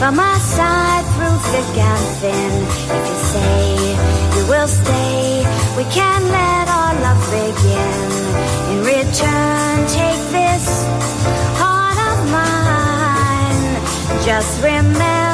by my side through thick and thin. If you say you will stay, we can let our love begin. In return, take this heart of mine. Just remember.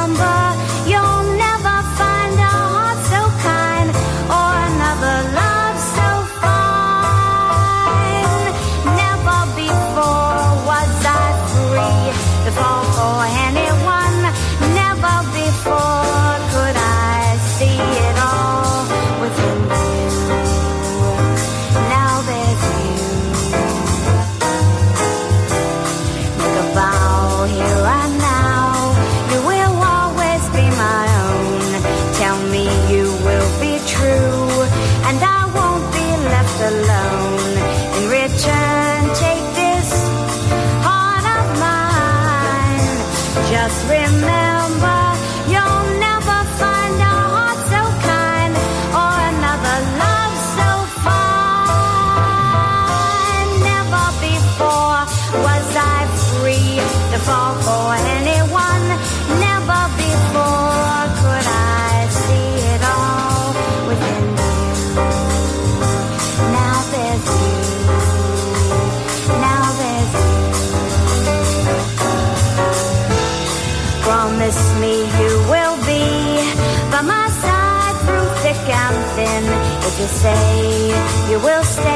fall for anyone. Never before could I see it all within you. Now there's you. Now there's you. Promise me you will be by my side through thick and thin. If you say you will stay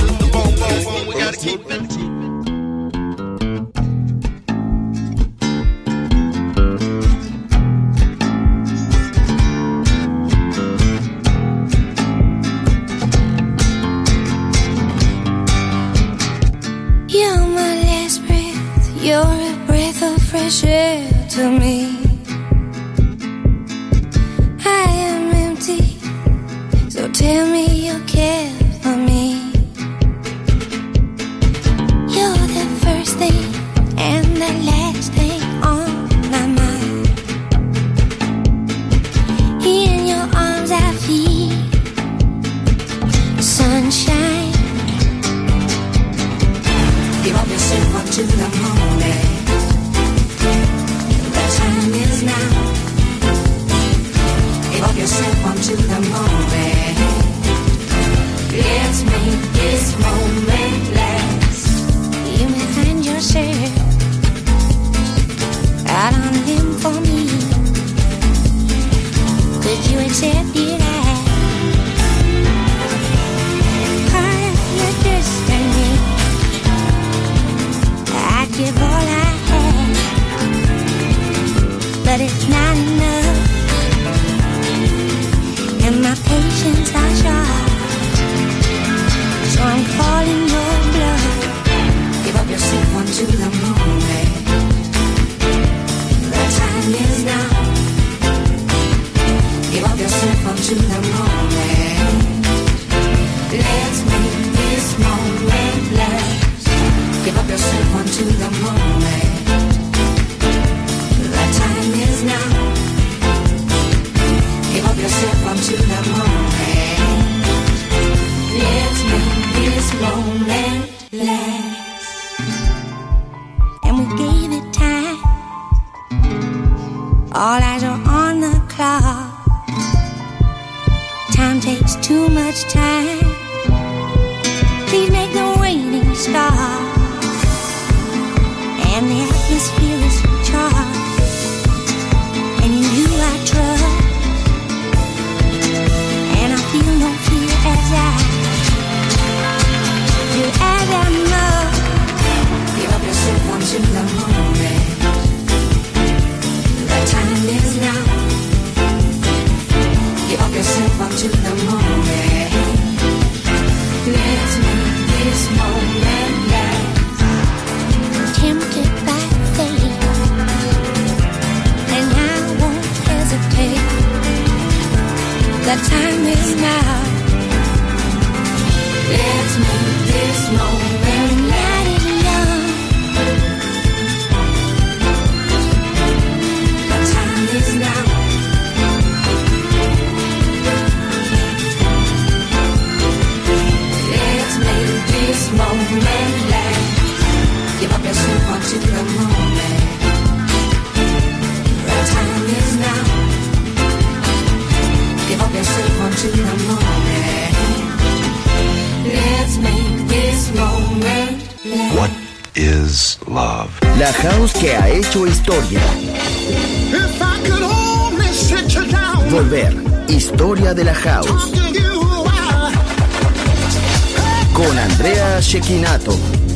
share to me.